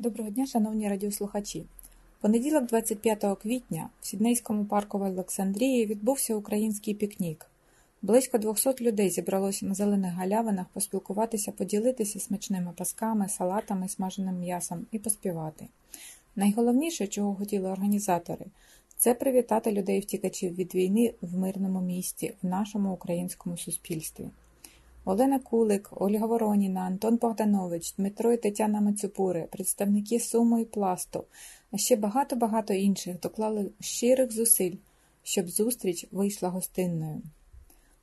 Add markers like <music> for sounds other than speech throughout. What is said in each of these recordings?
Доброго дня, шановні радіослухачі. Понеділок, 25 квітня, в Сіднейському парку в Олександрії відбувся український пікнік. Близько 200 людей зібралося на зелених галявинах поспілкуватися, поділитися смачними пасками, салатами, смаженим м'ясом і поспівати. Найголовніше, чого хотіли організатори, це привітати людей-втікачів від війни в мирному місті, в нашому українському суспільстві. Олена Кулик, Ольга Вороніна, Антон Богданович, Дмитро і Тетяна Мацюпури, представники Суму і Пласту, а ще багато-багато інших доклали щирих зусиль, щоб зустріч вийшла гостинною.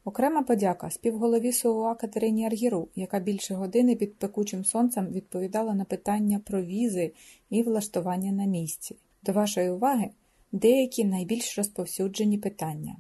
Окрема подяка співголові СУА Катерині Аргіру, яка більше години під пекучим сонцем відповідала на питання про візи і влаштування на місці. До вашої уваги деякі найбільш розповсюджені питання.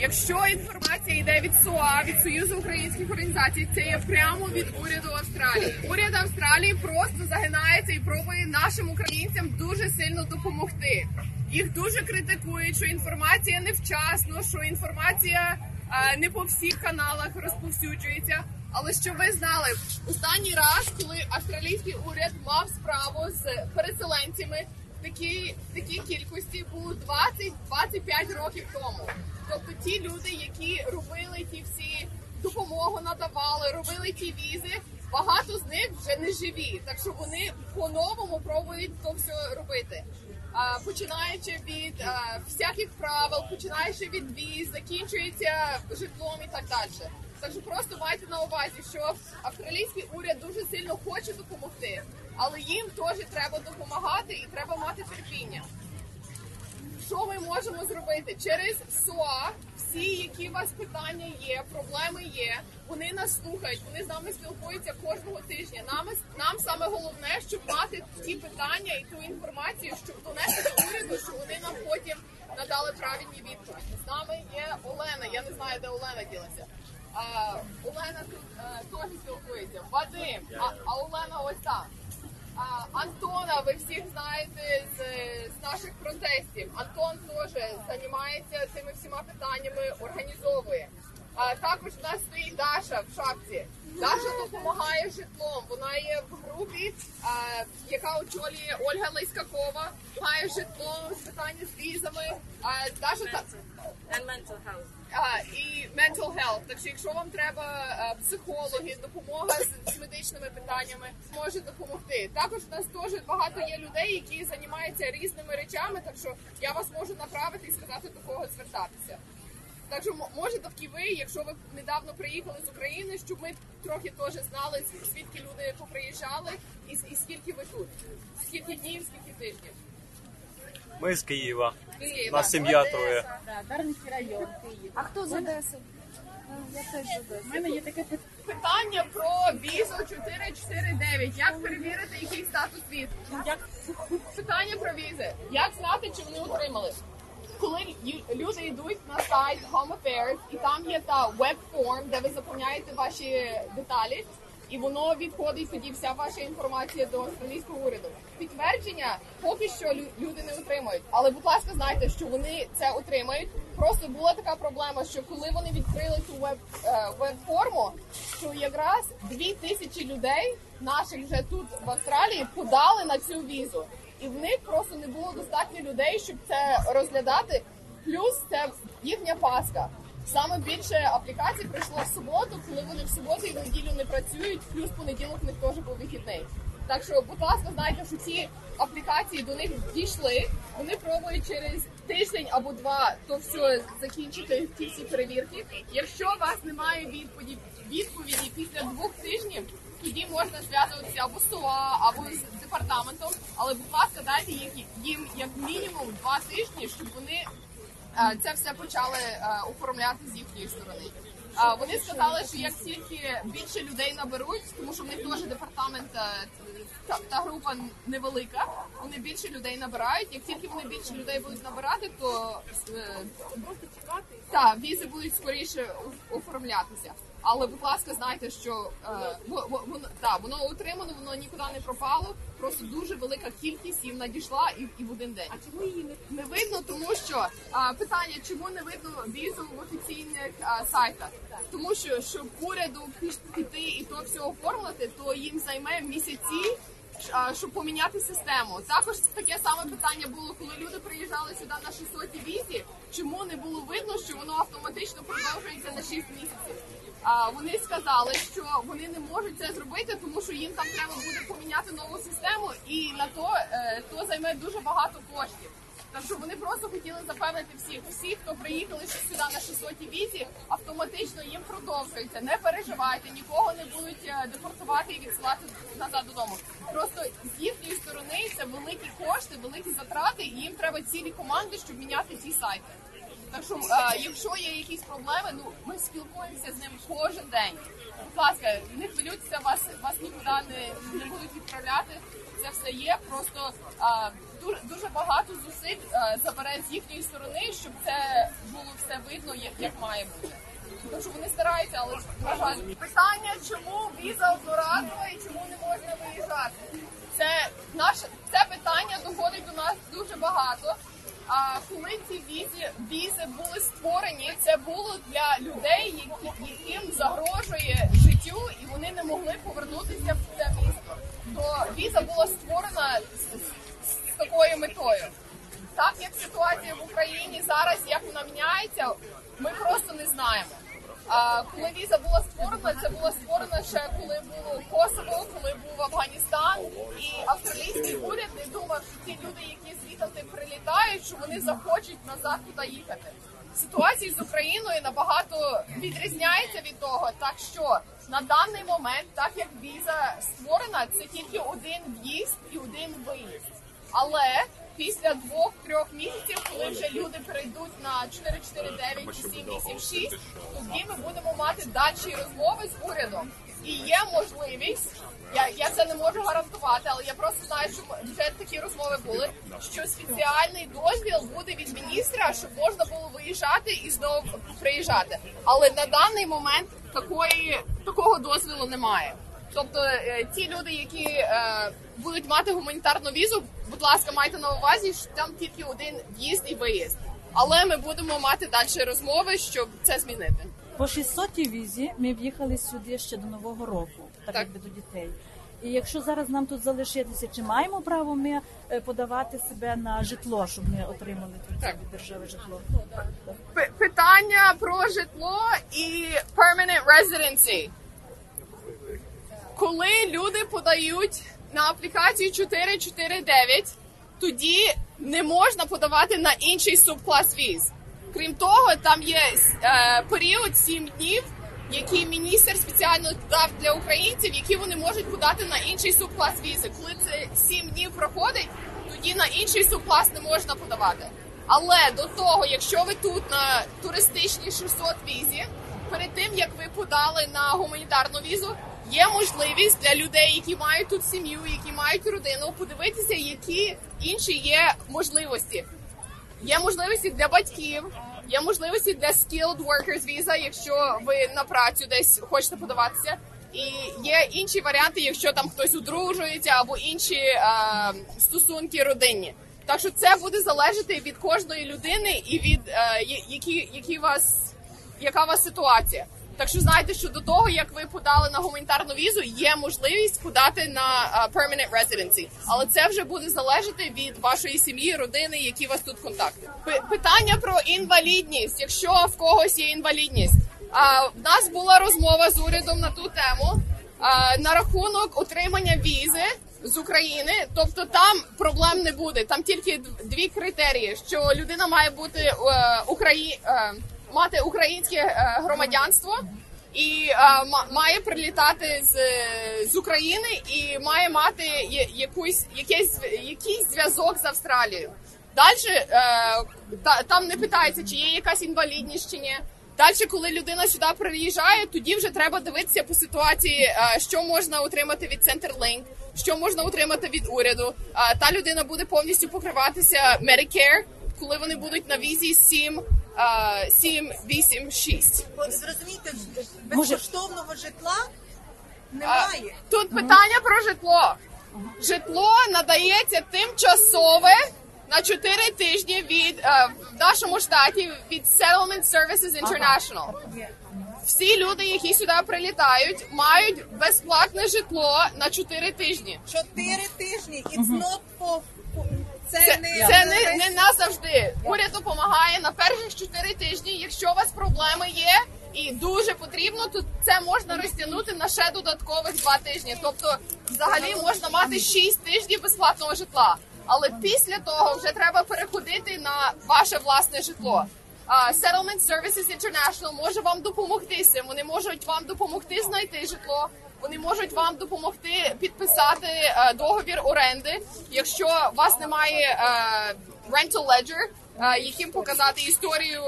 Якщо інформація йде від СОА, від Союзу українських організацій, це є прямо від уряду Австралії. Уряд Австралії просто загинається і пробує нашим українцям дуже сильно допомогти. Їх дуже критикують, що інформація невчасно, що інформація е, не по всіх каналах розповсюджується. Але що ви знали, останній раз, коли австралійський уряд мав справу з переселенцями, такі такі кількості було 20-25 років тому. Тобто ті люди, які робили ті всі допомогу, надавали, робили ті візи, багато з них вже не живі. Так що вони по-новому пробують то все робити. Починаючи від всяких правил, починаючи від віз, закінчується житлом і так далі. Так що просто майте на увазі, що австралійський уряд дуже сильно хоче допомогти, але їм теж треба допомагати і треба мати терпіння. Що ми можемо зробити через СОА? Всі, які у вас питання є, проблеми є, вони нас слухають, вони з нами спілкуються кожного тижня. Нам нам саме головне, щоб мати ті питання і ту інформацію, щоб донести до уряду, що вони нам потім надали правильні відповіді. З нами є Олена. Я не знаю, де Олена ділася. А, Олена тут теж спілкується. Вадим, а, а Олена ось там. Антона, ви всіх знаєте з, з наших протестів. Антон теж займається цими всіма питаннями, організовує. А також у нас стоїть Даша в шапці. Даша допомагає житлом. Вона є в групі, а, яка очолює Ольга Лейскакова. Має житлом з питання з візами. А, Даша та and mental health. а, і mental health. Так що, якщо вам треба а, психологи, допомога з, з медичними питаннями, може допомогти. Також у нас теж багато є людей, які займаються різними речами. Так що я вас можу направити і сказати до кого звертатися. Так що м- може таки ви, якщо ви недавно приїхали з України, щоб ми трохи теж знали звідки люди поприїжджали, і, і скільки ви тут, скільки днів, скільки тижнів. Ми з Києва. Києва. Нас сім'я троє. Да, Дарницький район, Київ. А хто з Одеси? Я теж з Одеси. У мене є таке питання. Питання про візу 449. Як перевірити, який статус віз? Як питання про візи? Як знати, чи вони отримали? Коли люди йдуть на сайт Home Affairs, і там є та веб-форм, де ви заповняєте ваші деталі, і воно відходить тоді вся ваша інформація до австралійського уряду. Підтвердження поки що лю- люди не отримують. Але, будь ласка, знайте, що вони це отримають. Просто була така проблема, що коли вони відкрили цю веб е, веб-форму, що якраз дві тисячі людей наших вже тут в Австралії подали на цю візу, і в них просто не було достатньо людей, щоб це розглядати. Плюс це їхня паска. Саме більше аплікацій прийшло в суботу, коли вони в суботу і в неділю не працюють, плюс понеділок в них теж був вихідний. Так що, будь ласка, знайте, що ці аплікації до них дійшли. Вони пробують через тиждень або два то все закінчити ті всі перевірки. Якщо у вас немає відповіді відповіді після двох тижнів, тоді можна зв'язуватися або з СОА, або з департаментом. Але будь ласка, дайте їх їм як мінімум два тижні, щоб вони е, це все почали е, оформляти з їхньої сторони. Вони сказали, що як тільки більше людей наберуть, тому що в них теж департамент е, та, та група невелика, вони більше людей набирають. Як тільки вони більше людей будуть набирати, то е, так, візи будуть скоріше оформлятися. Але, будь ласка, знайте, що е, во- во- воно так, воно отримано, воно нікуди не пропало. Просто дуже велика кількість їм надійшла і, і в один день. А чому її не, не видно? Тому що а, питання, чому не видно візу в офіційних а, сайтах? Тому що щоб уряду піш- піти і то все оформити, то їм займе місяці а, щоб поміняти систему. Також таке саме питання було, коли люди приїжджали сюди на 600 візі. Чому не було видно, що воно автоматично продовжується на 6 місяців? Вони сказали, що вони не можуть це зробити, тому що їм там треба буде поміняти нову систему, і на то, е, то займе дуже багато коштів. Так що вони просто хотіли запевнити всіх, всі, хто приїхали сюди на 600 візі, автоматично їм продовжується. Не переживайте, нікого не будуть е, депортувати і відсилати назад додому. Просто з їхньої сторони це великі кошти, великі затрати, і їм треба цілі команди, щоб міняти ці сайти. Так що, е, якщо є якісь проблеми, ну ми спілкуємося з ним кожен день. Будь ласка, не хвилюйтеся, вас вас нікуди не, не будуть відправляти. Це все є. Просто е, дуже дуже багато зусиль е, забере з їхньої сторони, щоб це було все видно, як, як має бути. Тому що вони стараються, але на жаль, питання, чому віза одноразова і чому не можна виїжджати? Це наше це питання доходить до нас дуже багато. А коли ці візи, візи були створені, це було для людей, які, яким загрожує життю, і вони не могли повернутися в це місто. То віза була створена з, з, з такою метою. Так як ситуація в Україні зараз, як вона міняється, ми просто не знаємо. Коли віза була створена, це була створена ще коли було Косово, коли був Афганістан, і австралійський уряд не думав, що ті люди, які звідти прилітають, що вони захочуть назад туди їхати. Ситуація з Україною набагато відрізняється від того, так що на даний момент, так як віза створена, це тільки один в'їзд і один виїзд. Але після двох-трьох місяців, коли вже люди перейдуть на 449 чи 786, тоді ми будемо мати далі розмови з урядом. І є можливість, я, я це не можу гарантувати, але я просто знаю, що вже такі розмови були. Що спеціальний дозвіл буде від міністра, щоб можна було виїжджати і знову приїжджати. Але на даний момент такої такого дозвілу немає. Тобто е, ті люди, які е, будуть мати гуманітарну візу, будь ласка, майте на увазі, що там тільки один в'їзд і виїзд. Але ми будемо мати далі розмови, щоб це змінити. По 600 візі ми в'їхали сюди ще до Нового року, так, Так. якби до дітей. І якщо зараз нам тут залишитися, чи маємо право ми е, подавати себе на житло, щоб ми отримали тут Так. від держави житло? П- питання про житло і permanent residency. Коли люди подають на аплікацію 449, тоді не можна подавати на інший субклас віз. Крім того, там є е, період 7 днів, який міністр спеціально дав для українців, які вони можуть подати на інший субклас візи. Коли це 7 днів проходить, тоді на інший субклас не можна подавати. Але до того, якщо ви тут на туристичній 600 візі, перед тим як ви подали на гуманітарну візу, є можливість для людей, які мають тут сім'ю, які мають родину, подивитися, які інші є можливості. Є можливості для батьків, є можливості для skilled workers visa, якщо ви на працю десь хочете подаватися. І є інші варіанти, якщо там хтось одружується або інші е, стосунки родинні. Так що це буде залежати від кожної людини і від е, які, які вас, яка у вас ситуація. Так що знайте, що до того, як ви подали на гуманітарну візу, є можливість подати на е, permanent residency. Але це вже буде залежати від вашої сім'ї, родини, які у вас тут контакти. Питання про інвалідність. Якщо в когось є інвалідність, а, в нас була розмова з урядом на ту тему на рахунок отримання візи з України. Тобто там проблем не буде. Там тільки дві критерії: що людина має бути е, Украї... е, мати українське е, громадянство. І е, ма- має прилітати з, з України і має мати якусь якийсь якийсь зв'язок з Австралією. Далі е, та, там не питається, чи є якась інвалідність чи ні. Далі, коли людина сюди приїжджає, тоді вже треба дивитися по ситуації, що можна отримати від Centerlink, що можна отримати від уряду. Та людина буде повністю покриватися Medicare, коли вони будуть на візі 7, е, 7 8, 6. От зрозумійте, безкоштовного житла А, немає. Тут питання про житло. Житло надається тимчасове на 4 тижні від е, в нашому штаті від Settlement Services International. Всі люди, які сюди прилітають, мають безплатне житло на 4 тижні. Чотири тижні. It's not for... Це, Це, не... це не, не назавжди. Уряд допомагає на перших 4 тижні. Якщо у вас проблеми є і дуже потрібно, то це можна розтягнути на ще додаткових 2 тижні. Тобто, взагалі можна мати 6 тижнів безплатного житла. Але після того вже треба переходити на ваше власне житло. А, Settlement Services International може вам допомогти цим. Вони можуть вам допомогти знайти житло. Вони можуть вам допомогти підписати е, договір оренди, якщо у вас немає е, rental ledger, е, яким показати історію,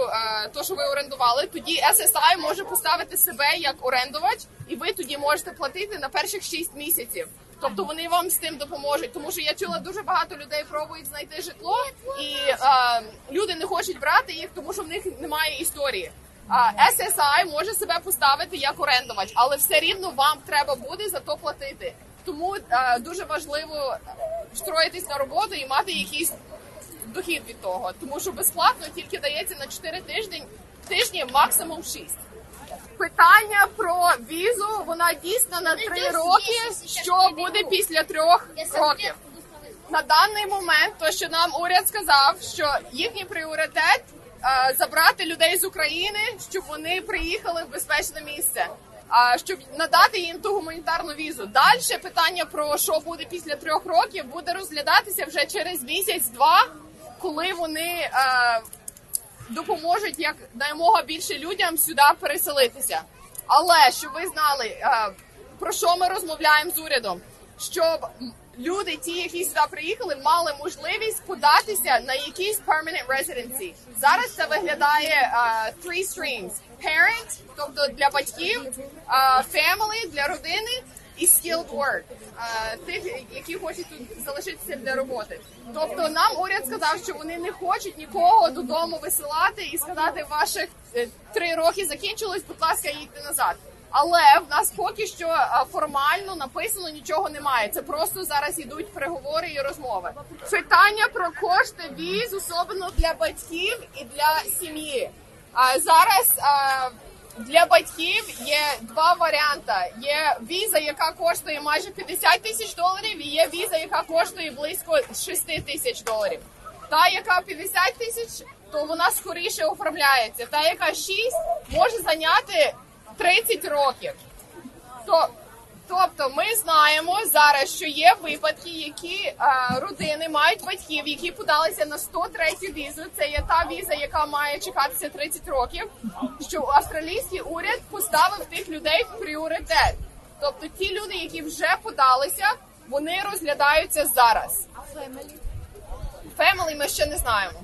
то що ви орендували. Тоді SSI може поставити себе як орендувач, і ви тоді можете платити на перших 6 місяців. Тобто вони вам з тим допоможуть, тому що я чула дуже багато людей пробують знайти житло, і е, люди не хочуть брати їх, тому що в них немає історії. SSI може себе поставити як орендувач, але все рівно вам треба буде за то платити. Тому е, дуже важливо встроїтись на роботу і мати якийсь дохід від того, тому що безплатно тільки дається на 4 тижні, тижні максимум 6. Питання про візу вона дійсна на 3 роки. Що буде після трьох років? На даний момент, то що нам уряд сказав, що їхній пріоритет е, забрати людей з України, щоб вони приїхали в безпечне місце. А щоб надати їм ту гуманітарну візу. Далі питання про що буде після трьох років буде розглядатися вже через місяць-два, коли вони е, допоможуть як наймога більше людям сюди переселитися. Але щоб ви знали, е, про що ми розмовляємо з урядом, щоб люди, ті, які сюди приїхали, мали можливість податися на якийсь permanent residency. Зараз це виглядає е, three streams. Parent, тобто для батьків, е, family, для родини, і skilled work, е, тих, які хочуть тут залишитися для роботи. Тобто нам уряд сказав, що вони не хочуть нікого додому висилати і сказати, ваших три роки закінчилось, будь ласка, їдьте назад. Але в нас поки що формально написано нічого немає. Це просто зараз ідуть переговори і розмови. Питання про кошти віз, особливо для батьків і для сім'ї. А зараз для батьків є два варіанти: є віза, яка коштує майже 50 тисяч доларів, і є віза, яка коштує близько 6 тисяч доларів. Та, яка 50 тисяч, то вона скоріше оформляється. Та, яка 6, може зайняти 30 років. То, тобто ми знаємо зараз, що є випадки, які е, родини мають батьків, які подалися на 103 візу. Це є та віза, яка має чекатися 30 років. Що австралійський уряд поставив тих людей в пріоритет. Тобто ті люди, які вже подалися, вони розглядаються зараз. Family ми ще не знаємо.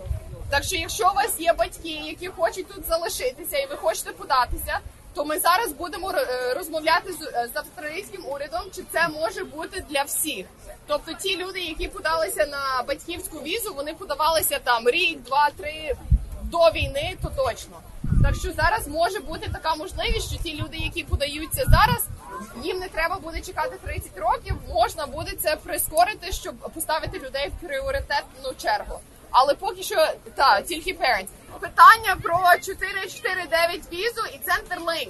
Так що, якщо у вас є батьки, які хочуть тут залишитися, і ви хочете податися, то ми зараз будемо е, розмовляти з, е, з австралійським урядом, чи це може бути для всіх. Тобто, ті люди, які подалися на батьківську візу, вони подавалися там рік, два, три до війни, то точно. Так що зараз може бути така можливість, що ті люди, які подаються зараз, їм не треба буде чекати 30 років. Можна буде це прискорити, щоб поставити людей в пріоритетну чергу. Але поки що та тільки parents. Питання про 449 візу і Centerlink.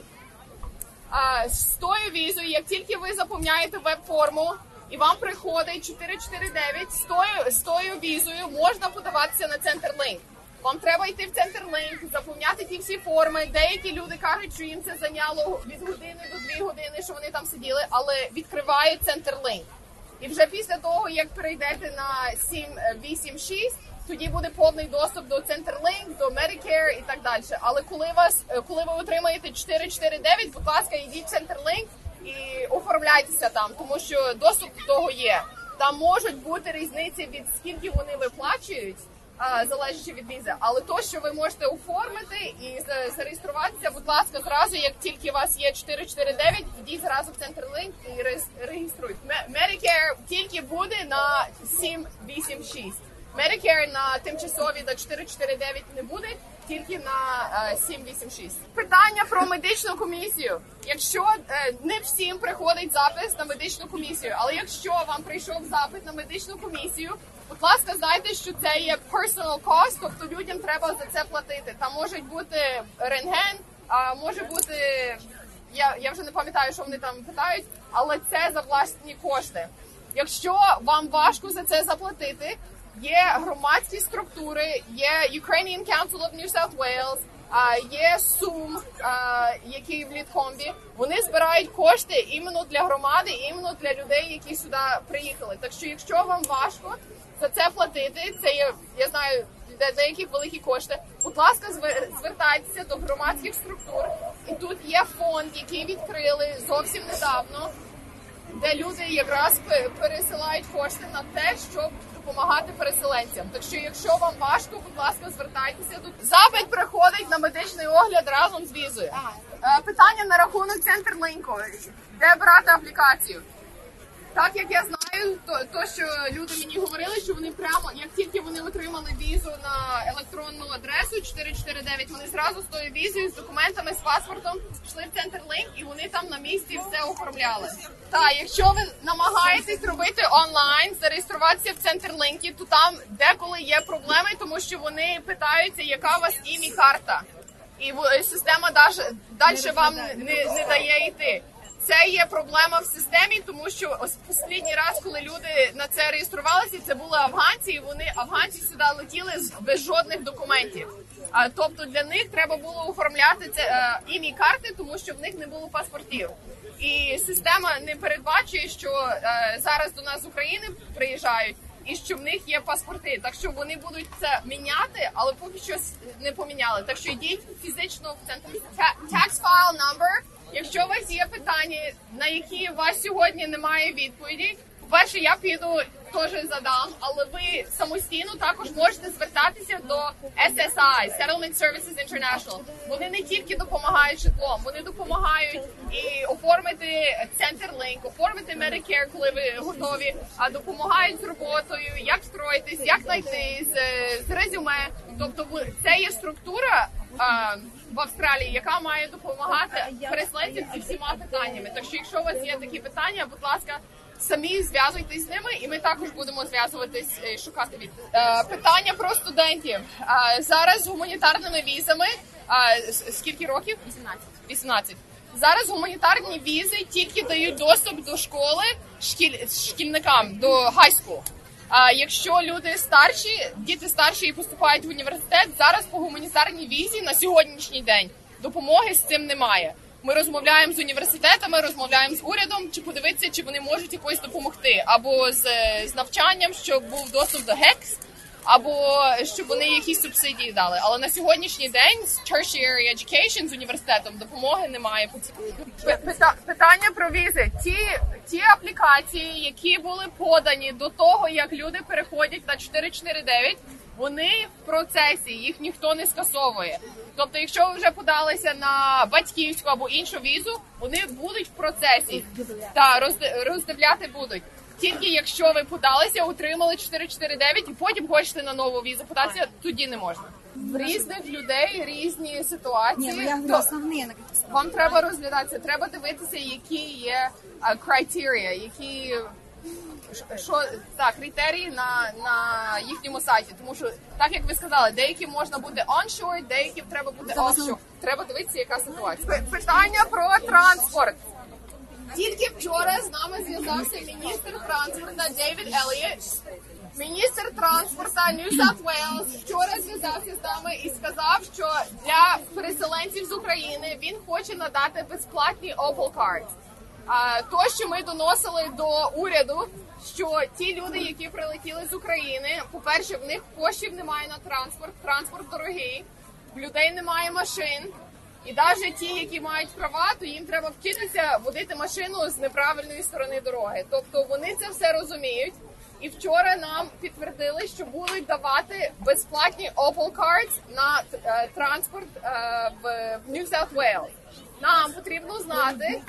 А, з тою візою, як тільки ви заповняєте веб-форму і вам приходить 449, з тою, з тою візою можна подаватися на Centerlink. Вам треба йти в Centerlink, заповняти ті всі форми. Деякі люди кажуть, що їм це зайняло від години до дві години, що вони там сиділи, але відкривають Centerlink. І вже після того, як перейдете на 786, тоді буде повний доступ до Centerlink, до Medicare і так далі. Але коли вас, е, коли ви отримаєте 449, будь ласка, йдіть в Centerlink і оформляйтеся там, тому що доступ до того є. Там можуть бути різниці від скільки вони виплачують. Залежачи від візи, але то, що ви можете оформити і зареєструватися, будь ласка, зразу, як тільки у вас є 449, йдіть зразу в Centerlink і реєс- реєструйте. Medicare тільки буде на 786. Medicare на тимчасові до 449 не буде, тільки на е, 786. Питання про медичну комісію. Якщо е, не всім приходить запис на медичну комісію, але якщо вам прийшов запит на медичну комісію, будь ласка, знайте, що це є personal cost, тобто людям треба за це платити. Там можуть бути рентген, а може бути. Я, я вже не пам'ятаю, що вони там питають, але це за власні кошти. Якщо вам важко за це заплатити, є громадські структури, є Ukrainian Council of New South Wales, є Сум, який в Літкомбі. Вони збирають кошти іменно для громади, іменно для людей, які сюди приїхали. Так що, якщо вам важко за це платити, це є, я знаю, для деяких великі кошти. Будь ласка, звер- звертайтеся до громадських структур. І тут є фонд, який відкрили зовсім недавно де люди якраз пересилають кошти на те, щоб допомагати переселенцям. Так що, якщо вам важко, будь ласка, звертайтеся тут. Запит приходить на медичний огляд разом з візою. Е, Питання на рахунок центр линку. Де брати аплікацію? Так як я знаю, то, то що люди мені говорили, що вони прямо як тільки вони отримали візу на електронну адресу 449, вони зразу з тою візою, з документами, з паспортом йшли в центр линк і вони там на місці все оформляли. Та якщо ви намагаєтесь робити онлайн, зареєструватися в центр линкі, то там деколи є проблеми, тому що вони питаються, яка у вас імі карта, і система далі вам не, не дає йти. Це є проблема в системі, тому що останній раз, коли люди на це реєструвалися, це були афганці, і вони афганці сюди летіли без жодних документів. А тобто для них треба було оформляти це е, імі карти, тому що в них не було паспортів. І система не передбачує, що е, зараз до нас з України приїжджають. І що в них є паспорти, так що вони будуть це міняти, але поки що не поміняли. Так що йдіть фізично в центр tax file number. Якщо у вас є питання, на які у вас сьогодні немає відповіді, по-перше, я піду теж задам, але ви самостійно також можете звертатися до SSI, Settlement Services International. Вони не тільки допомагають житлом, вони допомагають і оформити центр линк, оформити Medicare, коли ви готові, а допомагають з роботою, як встроїтись, як знайти з, з резюме. Тобто це є структура. А, в Австралії, яка має допомагати переселенцям зі всіма питаннями. Так що, якщо у вас є такі питання, будь ласка, самі зв'язуйтесь з ними, і ми також будемо зв'язуватись і шукати від Е, питання про студентів. Е, зараз з гуманітарними візами. е, скільки років? 18. 18. Зараз гуманітарні візи тільки дають доступ до школи шкіль, шкільникам до high school. А якщо люди старші, діти старші і поступають в університет, зараз по гуманітарній візі на сьогоднішній день допомоги з цим немає. Ми розмовляємо з університетами, розмовляємо з урядом, чи подивитися, чи вони можуть якось допомогти, або з, з навчанням, щоб був доступ до ГЕКС, або щоб вони якісь субсидії дали. Але на сьогоднішній день з tertiary education, з університетом допомоги немає. Пита- Питання про візи. Ті, ті аплікації, які були подані до того, як люди переходять на 449, вони в процесі, їх ніхто не скасовує. Тобто, якщо ви вже подалися на батьківську або іншу візу, вони будуть в процесі та розд- роздивляти будуть. Тільки якщо ви подалися, отримали 449 і потім хочете на нову візу податися, тоді не можна. В різних людей різні ситуації. Ні, ну я говорю, То- основні. вам треба розглядатися, треба дивитися, які є criteria, які що так, критерії на, на їхньому сайті. Тому що, так як ви сказали, деякі можна бути onshore, деякі треба бути offshore. Треба дивитися, яка ситуація. Питання про транспорт. Тільки вчора з нами зв'язався міністр транспорту Дейвід Еліот. Міністр транспорту New South Wales вчора зв'язався з нами і сказав, що для переселенців з України він хоче надати безплатні Opal Cards. То, що ми доносили до уряду, що ті люди, які прилетіли з України, по-перше, в них коштів немає на транспорт, транспорт дорогий, в людей немає машин. І навіть ті, які мають права, то їм треба вчитися водити машину з неправильної сторони дороги. Тобто вони це все розуміють. І вчора нам підтвердили, що будуть давати безплатні Opal Cards на е, транспорт е, в, в New South Wales. Нам потрібно знати,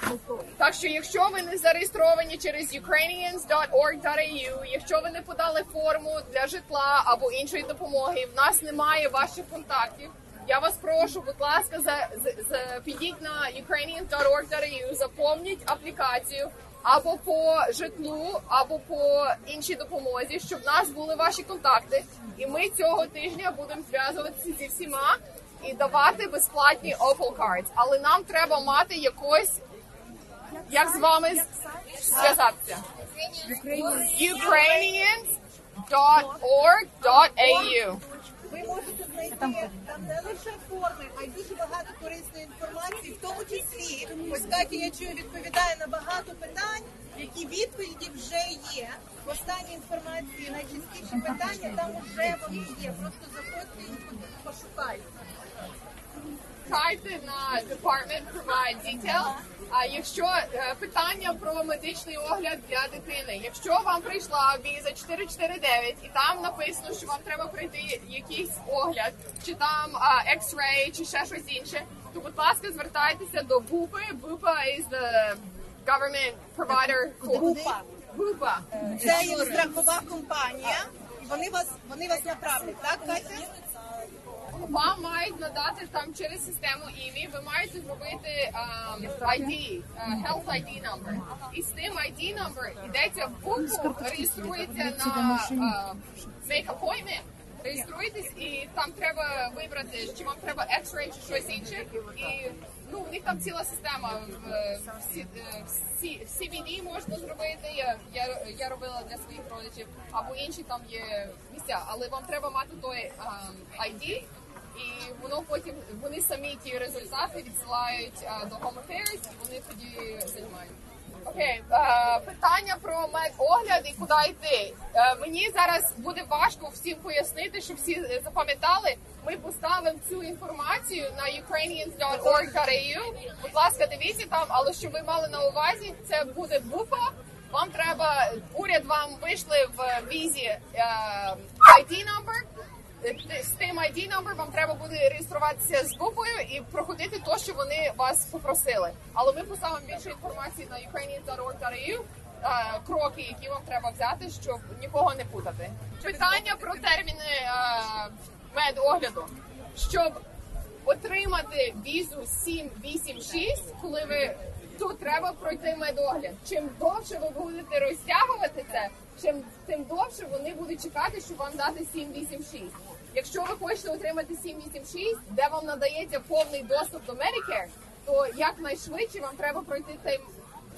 так що якщо ви не зареєстровані через ukrainians.org.au, якщо ви не подали форму для житла або іншої допомоги, в нас немає ваших контактів. Я вас прошу, будь ласка, за, за, за підіть на ukrainians.org.au, заповніть аплікацію або по житлу, або по іншій допомозі, щоб в нас були ваші контакти. І ми цього тижня будемо зв'язуватися зі всіма і давати безплатні Opal Cards. Але нам треба мати якось, як з вами зв'язатися. Ukrainians.org.au Ви можете знайти там не лише форми, а й дуже багато корисної інформації, в тому числі, ось Катя, я чую, відповідає на багато питань, які відповіді вже є. В останній інформації найчастіше питання там вже вони є. Просто заходьте і пошукайте. Шукайте на department provide detail. А якщо е, питання про медичний огляд для дитини, якщо вам прийшла віза 449 і там написано, що вам треба пройти якийсь огляд, чи там X-ray, чи ще щось інше, то будь ласка, звертайтеся до БУПи. БУПа is the government provider. Бупа. БУПа. Це є страхова компанія, і вони вас вони вас направлять, так, Катя? Вам мають надати там через систему імі, ви маєте зробити um, ID, uh, health ID number. І з тим ID number йдеться в букву, реєструється на uh, make appointment, реєструєтесь і там треба вибрати, чи вам треба X-ray чи щось інше. І ну, у них там ціла система. В, в, е, CBD можна зробити. Я, я, я робила для своїх родичів, або інші там є місця. Але вам треба мати той um, ID, і воно потім вони самі ті результати відсилають а, до Home Affairs, і вони тоді займають. Окей, е, питання про медогляд і куди йти. Е, мені зараз буде важко всім пояснити, щоб всі е, запам'ятали. Ми поставимо цю інформацію на ukrainians.org.au. Будь ласка, дивіться там, але щоб ви мали на увазі, це буде БУФА. Вам треба уряд вам вийшли в візі е, ID number. З тим ID number вам треба буде реєструватися з буквою і проходити те, що вони вас попросили. Але ми поставимо більше інформації на ukrainians.org.au, е, кроки, які вам треба взяти, щоб нікого не путати. Питання про терміни е, медогляду. Щоб отримати візу 786, коли ви тут треба пройти медогляд. Чим довше ви будете розтягувати це, чим тим довше вони будуть чекати, щоб вам дати 786. Якщо ви хочете отримати 786, де вам надається повний доступ до Medicare, то якнайшвидше вам треба пройти цей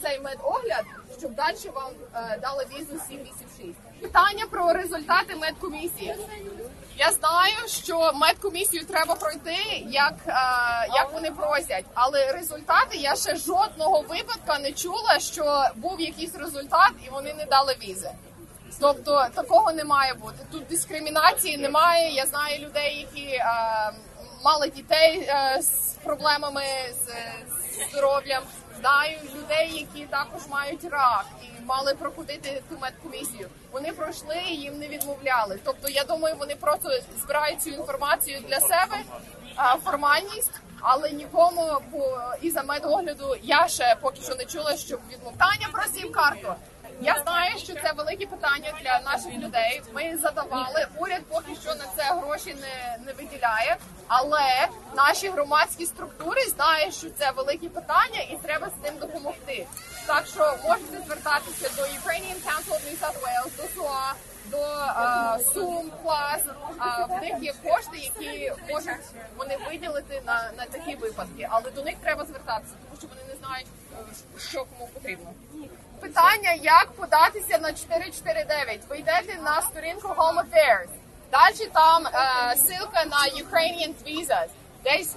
цей медогляд, щоб далі вам е, дали візу 786. Питання про результати медкомісії. Я знаю, що медкомісію треба пройти, як, е, як вони просять, але результати я ще жодного випадка не чула, що був якийсь результат і вони не дали візи. Тобто такого не має бути. Тут дискримінації немає. Я знаю людей, які е, мали дітей е, з проблемами з, з здоров'ям. Знаю людей, які також мають рак і мали проходити ту медкомісію. Вони пройшли і їм не відмовляли. Тобто, я думаю, вони просто збирають цю інформацію для себе, е, формальність. Але нікому по із за медогляду я ще поки що не чула, щоб відмовляння про сім карту. Я знаю, що це велике питання для наших людей. Ми задавали. Уряд поки що на це гроші не, не виділяє, але наші громадські структури знають, що це велике питання, і треба з цим допомогти. Так що можете звертатися до Ukrainian Council of New South Wales, до СУА, до е, Сум клас. А в них є кошти, які можуть вони виділити на, на такі випадки, але до них треба звертатися, тому що вони не знають, е, що кому потрібно. Питання, як податися на 449. Ви йдете на сторінку Home Affairs. Далі там е, ссылка на Ukrainian Visas. Десь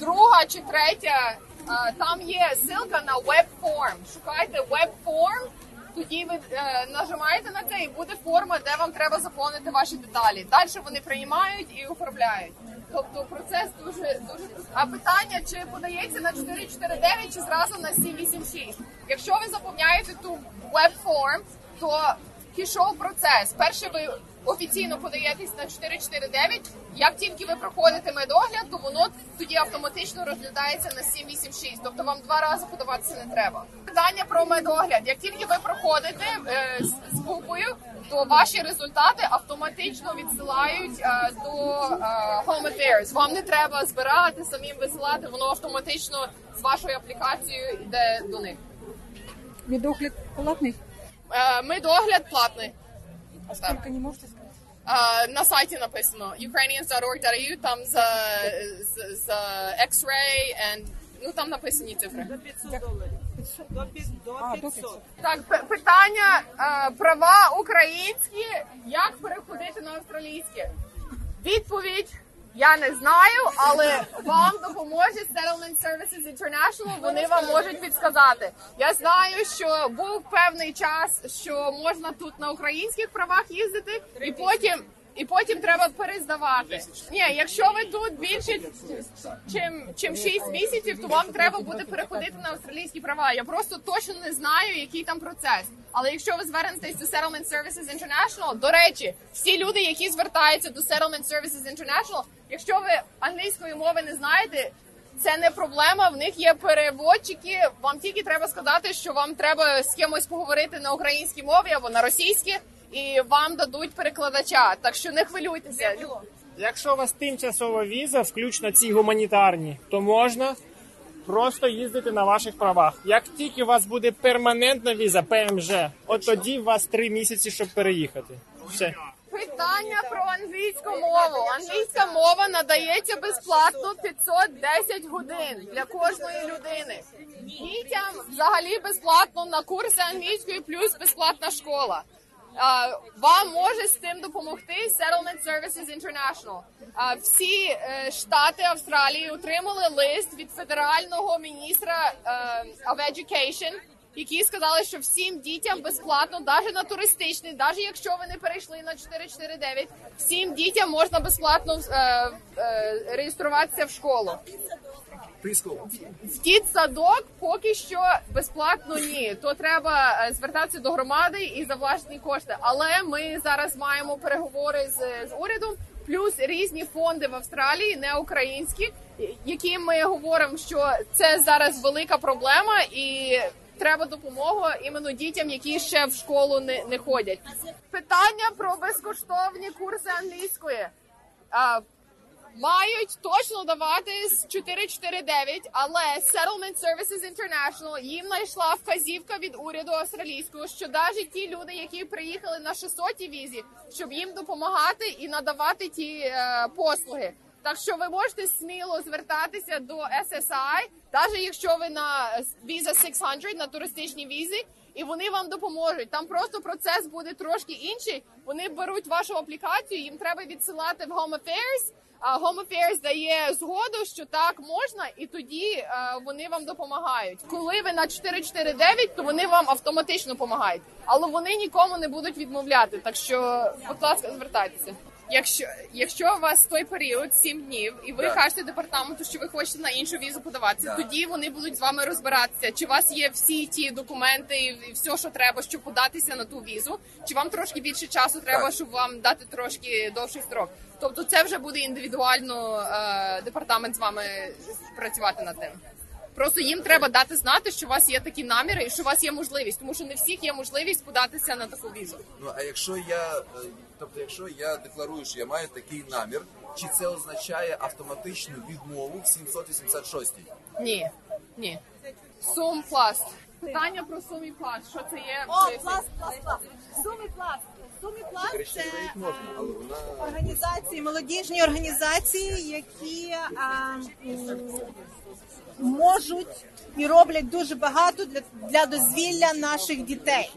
друга чи третя, е, там є ссылка на Web Form. Шукайте Web Form, тоді ви е, нажимаєте на це і буде форма, де вам треба заповнити ваші деталі. Далі вони приймають і оформляють. Тобто процес дуже дуже а питання, чи подається на 449 чи зразу на 786. Якщо ви заповняєте ту веб-форм, то пішов процес. Перше ви офіційно подаєтесь на 449. Як тільки ви проходите медогляд, то воно тоді автоматично розглядається на 786. Тобто вам два рази подаватися не треба. Питання про медогляд. Як тільки ви проходите е, з, буквою, то ваші результати автоматично відсилають е, до е, Home Affairs. Вам не треба збирати, самим висилати, воно автоматично з вашою аплікацією йде до них. Медогляд платний? Е, медогляд платний. А сколько не можете сказать? А, на сайті написано ukrainians.org.au, там за, за, за X-ray and, ну там написані цифри. До 500 доларів. До, до А, 500. 500. Так, питання е, права українські, як переходити на австралійське? Відповідь я не знаю, але вам допоможе Settlement Services International, вони вам можуть підсказати. Я знаю, що був певний час, що можна тут на українських правах їздити, і потім. І потім треба перездавати. Ні, якщо ви тут більше чим, чим 6 місяців, то вам треба буде переходити на австралійські права. Я просто точно не знаю, який там процес. Але якщо ви звернетесь до Settlement Services International, до речі, всі люди, які звертаються до Settlement Services International, якщо ви англійської мови не знаєте, це не проблема. В них є переводчики. Вам тільки треба сказати, що вам треба з кимось поговорити на українській мові або на російській, і вам дадуть перекладача. Так що не хвилюйтеся. Якщо у вас тимчасова віза, включно ці гуманітарні, то можна просто їздити на ваших правах. Як тільки у вас буде перманентна віза, ПМЖ, от тоді у вас три місяці, щоб переїхати. Все. Питання про англійську мову. Англійська мова надається безплатно 510 годин для кожної людини. Дітям взагалі безплатно на курси англійської плюс безплатна школа. А, Вам може з цим допомогти Settlement Services International. А, Всі е, штати Австралії отримали лист від федерального міністра е, of Education, які сказали, що всім дітям безплатно, навіть на туристичний, навіть якщо ви не перейшли на 449, всім дітям можна безплатно е, е, реєструватися в школу. В дітсадок поки що безплатно ні. То треба е, звертатися до громади і за власні кошти. Але ми зараз маємо переговори з, з урядом, плюс різні фонди в Австралії, не українські, які ми говоримо, що це зараз велика проблема і. Треба допомогу іменно дітям, які ще в школу не, не ходять. Питання про безкоштовні курси англійської. Мають точно давати з 449, але Settlement Services International їм знайшла вказівка від уряду австралійського, що навіть ті люди, які приїхали на 600 візі, щоб їм допомагати і надавати ті е, послуги. Так що ви можете сміло звертатися до SSI, навіть якщо ви на віза 600, на туристичній візі, і вони вам допоможуть. Там просто процес буде трошки інший. Вони беруть вашу аплікацію, їм треба відсилати в Home Affairs, Home Affairs дає згоду, що так можна, і тоді е, вони вам допомагають. Коли ви на 449, то вони вам автоматично допомагають, але вони нікому не будуть відмовляти. Так що, будь ласка, звертайтеся. Якщо якщо у вас той період 7 днів, і ви кажете департаменту, що ви хочете на іншу візу подаватися, тоді вони будуть з вами розбиратися, чи у вас є всі ті документи і все, що треба, щоб податися на ту візу, чи вам трошки більше часу треба, щоб вам дати трошки довший строк. Тобто, це вже буде індивідуально е, департамент з вами працювати над тим. Просто їм треба дати знати, що у вас є такі наміри і що у вас є можливість, тому що не всіх є можливість податися на таку візу. Ну а якщо я, е, тобто, якщо я декларую, що я маю такий намір, чи це означає автоматичну відмову в 786? Ні, ні. Сум пласт. Питання про сумі пласт. Що це є? О, пласт, пласт, пласт. Сумі пласт. Сумі пласт це вона організації, молодіжні організації, які а, можуть і роблять дуже багато для, для дозвілля наших дітей.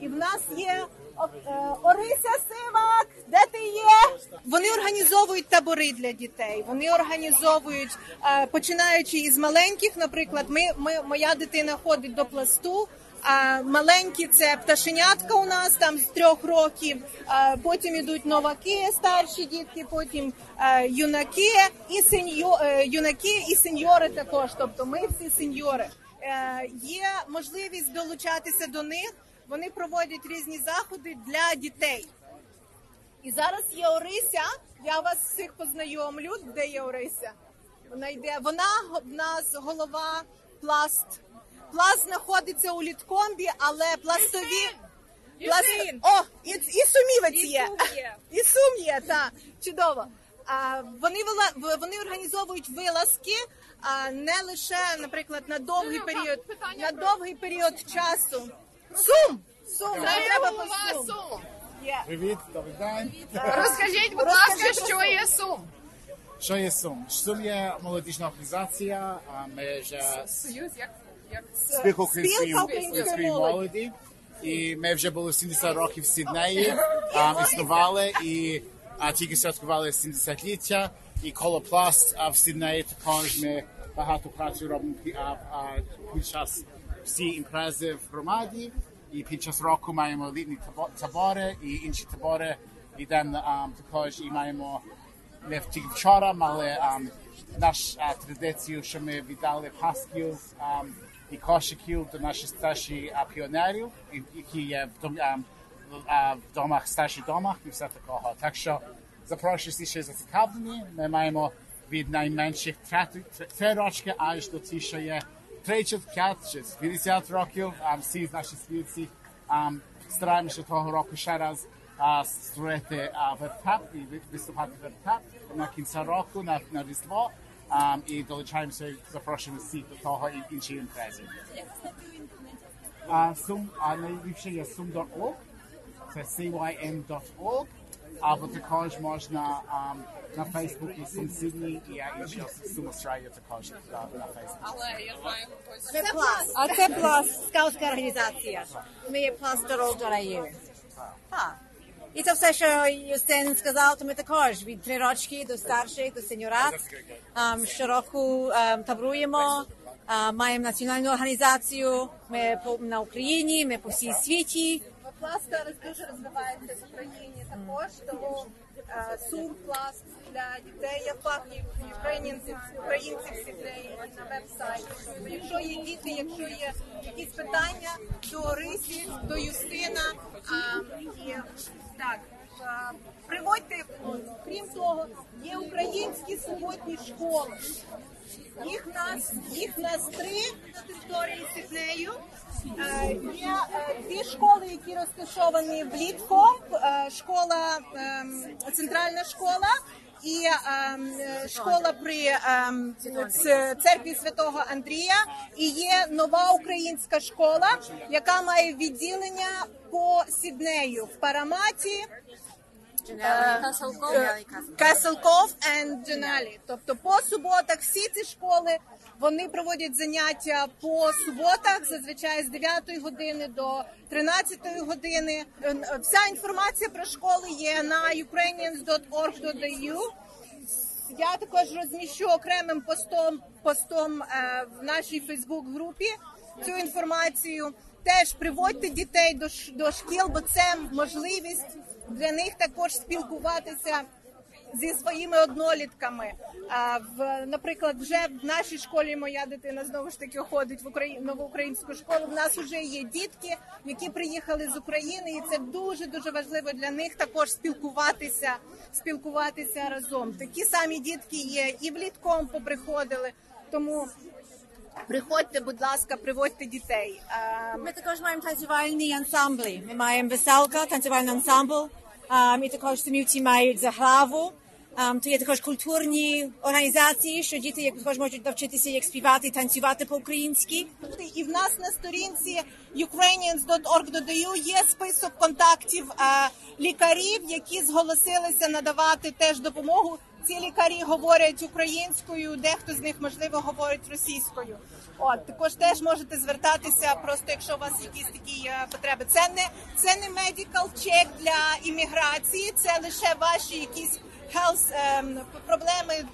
І в нас є е, Орися Сивак, де ти є? Вони організовують табори для дітей. Вони організовують, е, починаючи із маленьких, наприклад, ми, ми моя дитина ходить до пласту. А маленькі це пташенятка у нас там з трьох років. а Потім ідуть новаки, старші дітки, потім е, юнаки і сеньо, е, юнаки і сеньори також. Тобто ми всі сеньори. Е, Є можливість долучатися до них. Вони проводять різні заходи для дітей. І зараз є Орися. Я вас всіх познайомлю. Де є Орися? Вона йде. Вона в нас голова пласт. Пласт знаходиться у літкомбі, але пластові. Пласт... О, і, і сумівець є. <laughs> І сум є, так. Чудово. А, вони, вила... вони організовують вилазки а, не лише, наприклад, на довгий Ну, період, питання на довгий період часу. Сум! Сум! Нам треба по сум. Привіт, добрий день. Розкажіть, будь ласка, що є сум? Що є Сум? Сум є молодіжна організація, а ми вже Союз, як спілка української української молоді. І ми вже були 70 років в Сіднеї, а, існували і а, тільки святкували 70-ліття. І колопласт а, в Сіднеї також ми багато праці робимо а, а, під час всі імпрези в громаді. І під час року маємо літні табо- табори і інші табори. Йдемо а, також і маємо ми тільки вчора мали ам, наш а, традицію, що ми віддали пасків ам, і кошиків до наших старших а, піонерів, які є в, дом, а, в домах, старших домах і все такого. Так що запрошую всі, що зацікавлені. Ми маємо від найменших 30 3 рочки аж до ті, що є 30, 5 чи 50 років. Ам, всі з наші співці стараємося того року ще раз а, створити вертап і виступати вертап на кінця року на, на Різдво. А, і долучаємося, запрошуємо всіх до того і інші імпрези. А, сум, а найліпше є sum.org, це cym.org, або також можна а, на Фейсбуці Сум Сідні і а, інші Сум Австралія також а, на Фейсбуці. але я знаю когось. Це пласт. А це пласт. Скаутська І це все, що Юстин сказав, то ми також від три рочки до старших, до сеньорат. Ам, щороку ам, табруємо, а, маємо національну організацію, ми по, на Україні, ми по всій світі. Пласт зараз дуже розвивається в Україні також, тому е, сур пласт для дітей є фахів українців, українців сідей на веб-сайті. Якщо є діти, якщо є якісь питання до Рисі, до Юстина, а, і так. е, Приводьте, крім того, є українські суботні школи. Їх нас, їх нас три на території Сіднею. Е, Є е, дві школи, які розташовані в Літхом, е, школа, ем, центральна школа і ем, школа при ем, церкві святого Андрія. І є нова українська школа, яка має відділення по Сіднею в Параматі. Каселков and Дженалі. Тобто по суботах всі ці школи вони проводять заняття по суботах, зазвичай з 9 години до 13 години. Е, Вся інформація про школи є на ukrainians.org.au. Я також розміщу окремим постом постом е, в нашій Фейсбук-групі цю інформацію. Теж приводьте дітей до, до шкіл, бо це можливість для них також спілкуватися зі своїми однолітками. А в наприклад, вже в нашій школі моя дитина знову ж таки ходить в Україну нову українську школу. В нас вже є дітки, які приїхали з України, і це дуже дуже важливо для них також спілкуватися, спілкуватися разом. Такі самі дітки є і влітком поприходили. Тому приходьте, будь ласка, приводьте дітей. Ми також маємо танцювальні ансамблі. Ми маємо веселка, танцювальний ансамбл. А, Ми також сумівці мають заграву. А, То є також культурні організації, що діти як також можуть навчитися, як співати, танцювати по-українськи. І в нас на сторінці ukrainians.org.au є список контактів е, лікарів, які зголосилися надавати теж допомогу. Ці лікарі говорять українською, дехто з них можливо говорить російською. От також теж можете звертатися, просто якщо у вас якісь такі е, потреби. Це не це не medical check для імміграції, це лише ваші якісь health ем, проблеми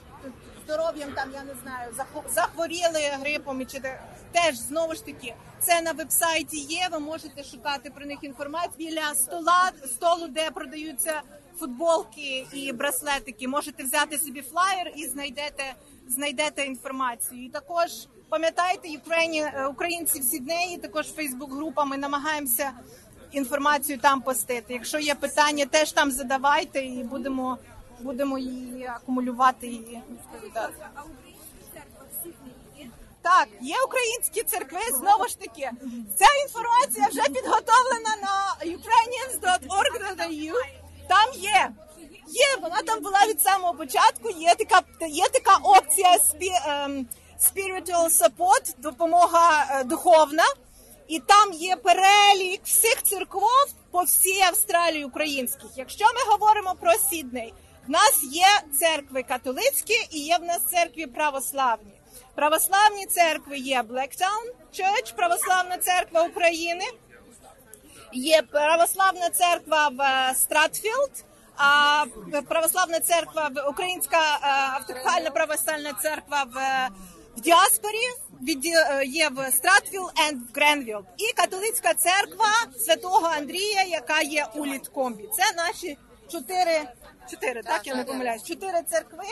здоров'ям, там я не знаю, захво- захворіли грипом чи де теж знову ж таки це на вебсайті є. Ви можете шукати про них інформацію біля стола столу, де продаються футболки і браслетики. Можете взяти собі флаєр і знайдете знайдете інформацію. І також пам'ятайте, Україні е, українці в Сіднеї, також Фейсбук-група. Ми намагаємося інформацію там постити. Якщо є питання, теж там задавайте і будемо будемо її акумулювати і відповідати. Так, є українські церкви, знову ж таки. Ця інформація вже підготовлена на ukrainians.org.au. Там є. Є, вона там була від самого початку. Є така, є така опція ем, spiritual support, допомога е, духовна. І там є перелік всіх церков по всій Австралії українських. Якщо ми говоримо про Сідней, в нас є церкви католицькі і є в нас церкви православні. Православні церкви є Blacktown Church, Православна церква України, є православна церква в е, Стратфілд, а православна церква в Українська е, автокефальна православна церква в, е, в діаспорі від, є в Стратфілд і в Гренвілд. І католицька церква святого Андрія, яка є у Літкомбі. Це наші чотири, чотири, так я не помиляюсь, чотири церкви.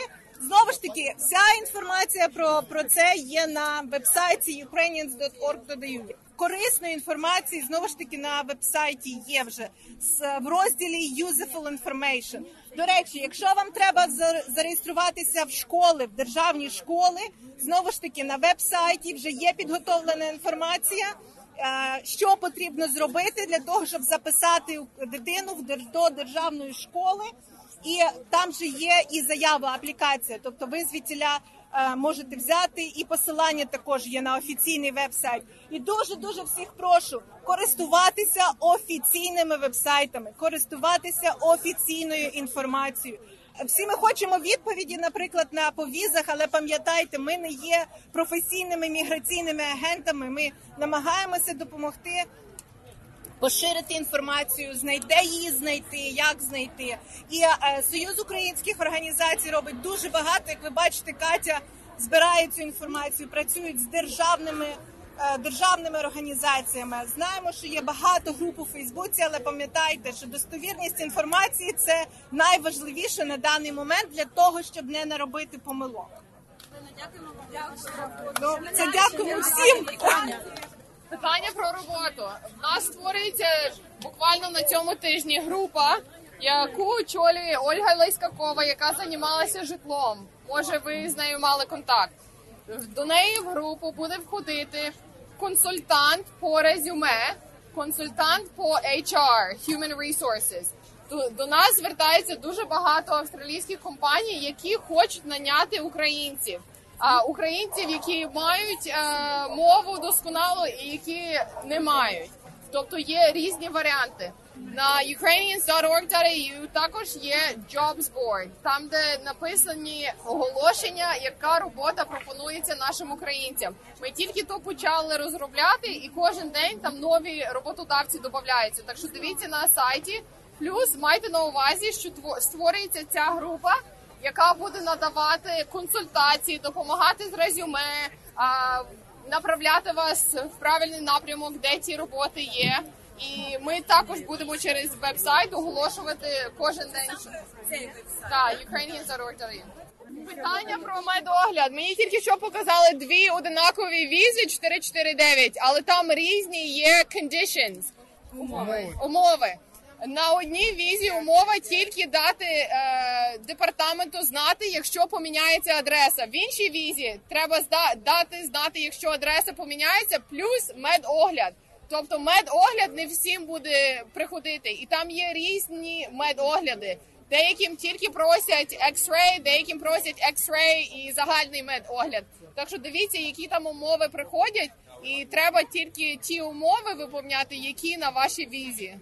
Знову ж таки, вся інформація про, про це є на вебсайті ukrainians.org.au. Корисної інформації знову ж таки на вебсайті є вже в розділі Useful Information. До речі, якщо вам треба за- зареєструватися в школи, в державні школи, знову ж таки на вебсайті вже є підготовлена інформація. е, Що потрібно зробити для того, щоб записати дитину до державної школи, і там же є і заява, аплікація. Тобто ви звідтіля е, можете взяти, і посилання також є на офіційний веб-сайт. І дуже дуже всіх прошу користуватися офіційними веб-сайтами, користуватися офіційною інформацією. Всі ми хочемо відповіді, наприклад, на по візах, але пам'ятайте, ми не є професійними міграційними агентами. Ми намагаємося допомогти поширити інформацію, знайде її знайти, як знайти. І е, Союз українських організацій робить дуже багато. Як ви бачите, Катя збирає цю інформацію, працюють з державними. е, Державними організаціями знаємо, що є багато груп у Фейсбуці, але пам'ятайте, що достовірність інформації це найважливіше на даний момент для того, щоб не наробити помилок. Ну, це дякуємо всім. Питання про роботу. В нас створюється буквально на цьому тижні група, яку очолює Ольга Лейскакова, яка займалася житлом. Може, ви з нею мали контакт. До неї в групу буде входити консультант по резюме, консультант по HR, Human Resources. До нас звертається дуже багато австралійських компаній, які хочуть наняти українців. А українців, які мають е, мову досконало і які не мають. Тобто є різні варіанти. На ukrainians.org.au також є Jobs Board, там де написані оголошення, яка робота пропонується нашим українцям. Ми тільки то почали розробляти, і кожен день там нові роботодавці додаються. Так що дивіться на сайті. Плюс майте на увазі, що тво- створюється ця група, яка буде надавати консультації, допомагати з резюме, направляти вас в правильний напрямок, де ці роботи є. І ми також будемо через веб-сайт оголошувати кожен день. Так, Ukrainians.org.au. Питання про медогляд. Мені тільки що показали дві одинакові візи 449, але там різні є conditions. Умови. Умови. На одній візі умова тільки дати е, департаменту знати, якщо поміняється адреса. В іншій візі треба дати знати, якщо адреса поміняється, плюс медогляд. Тобто медогляд не всім буде приходити, і там є різні медогляди. Деяким тільки просять X-ray, деяким просять X-ray і загальний медогляд. Так що дивіться, які там умови приходять, і треба тільки ті умови виповняти, які на вашій візі.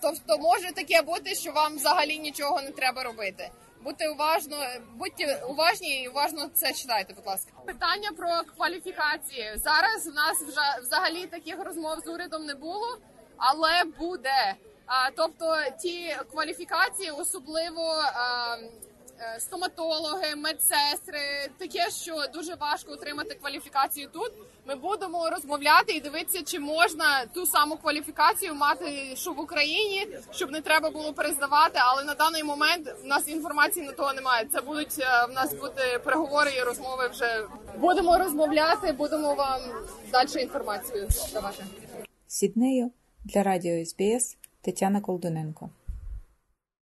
Тобто може таке бути, що вам взагалі нічого не треба робити. Будьте уважно, будьте уважні і уважно це читайте, будь ласка. Питання про кваліфікації. Зараз в нас вже взагалі таких розмов з урядом не було, але буде. А, тобто ті кваліфікації, особливо а, е, стоматологи, медсестри, таке, що дуже важко отримати кваліфікацію тут. Ми будемо розмовляти і дивитися, чи можна ту саму кваліфікацію мати, що в Україні, щоб не треба було перездавати. Але на даний момент в нас інформації на того немає. Це будуть е, в нас бути переговори і розмови. Вже будемо розмовляти, будемо вам далі інформацію давати. Сіднею для радіо СБС Тетяна Колдуненко.